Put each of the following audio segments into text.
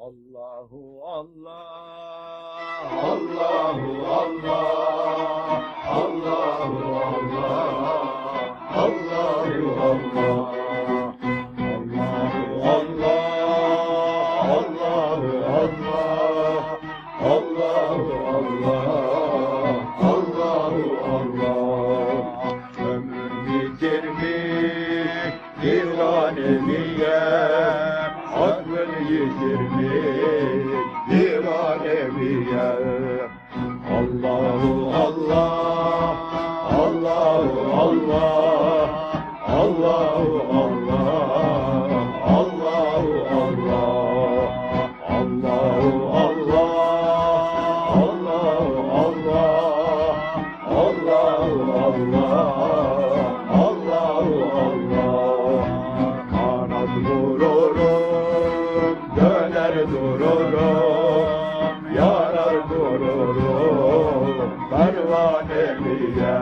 Allahu Allah. Allahu Allah. Allahu Allah. Allahu Allah. Allahu Allah. Allahu Allah bitirmiş divanemiye Allahu Allah Allahu Allah, Allah, Allah. pervanemiye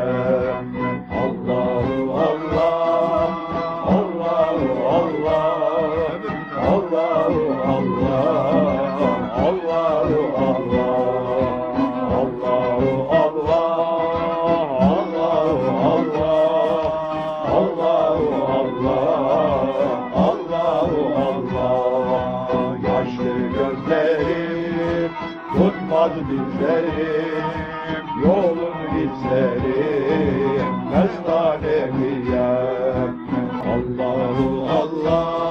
tutmaz dizlerim Yolun izlerim mestanemiyem Allahu Allah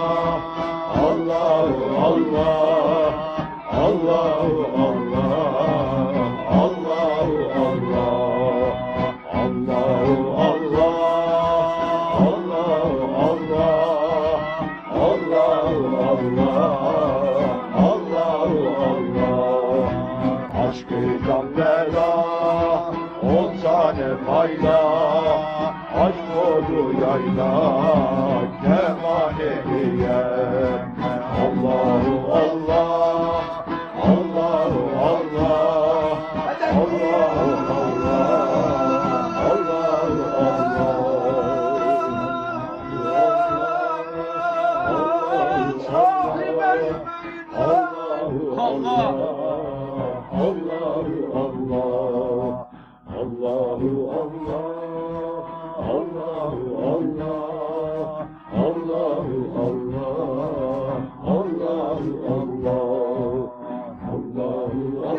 كما هي الله الله الله الله الله الله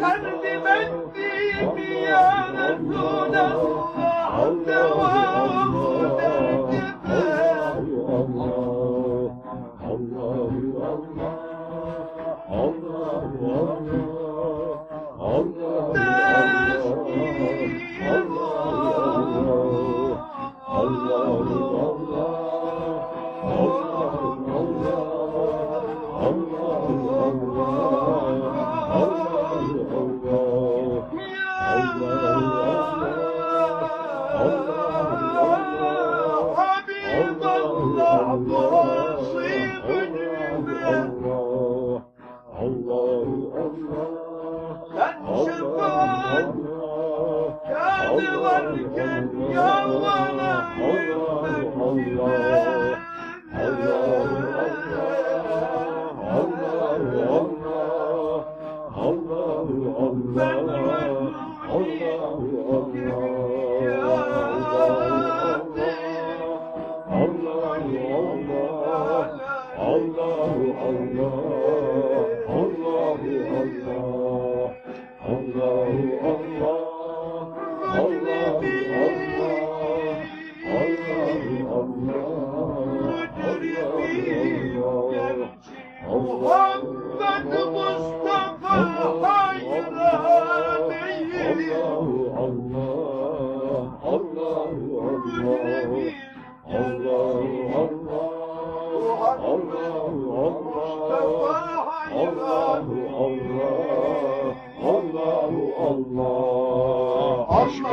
حمد من يا رسول الله Allah. Allah Allahu Allah Allahu Allah. Allahu Allah Allahu Allah Muhammed Mustafa Hayra Bey'i Allahu Allah Allahu Allah Allahu Allah Allahu Allahu Allah Allahu Allah. Aşk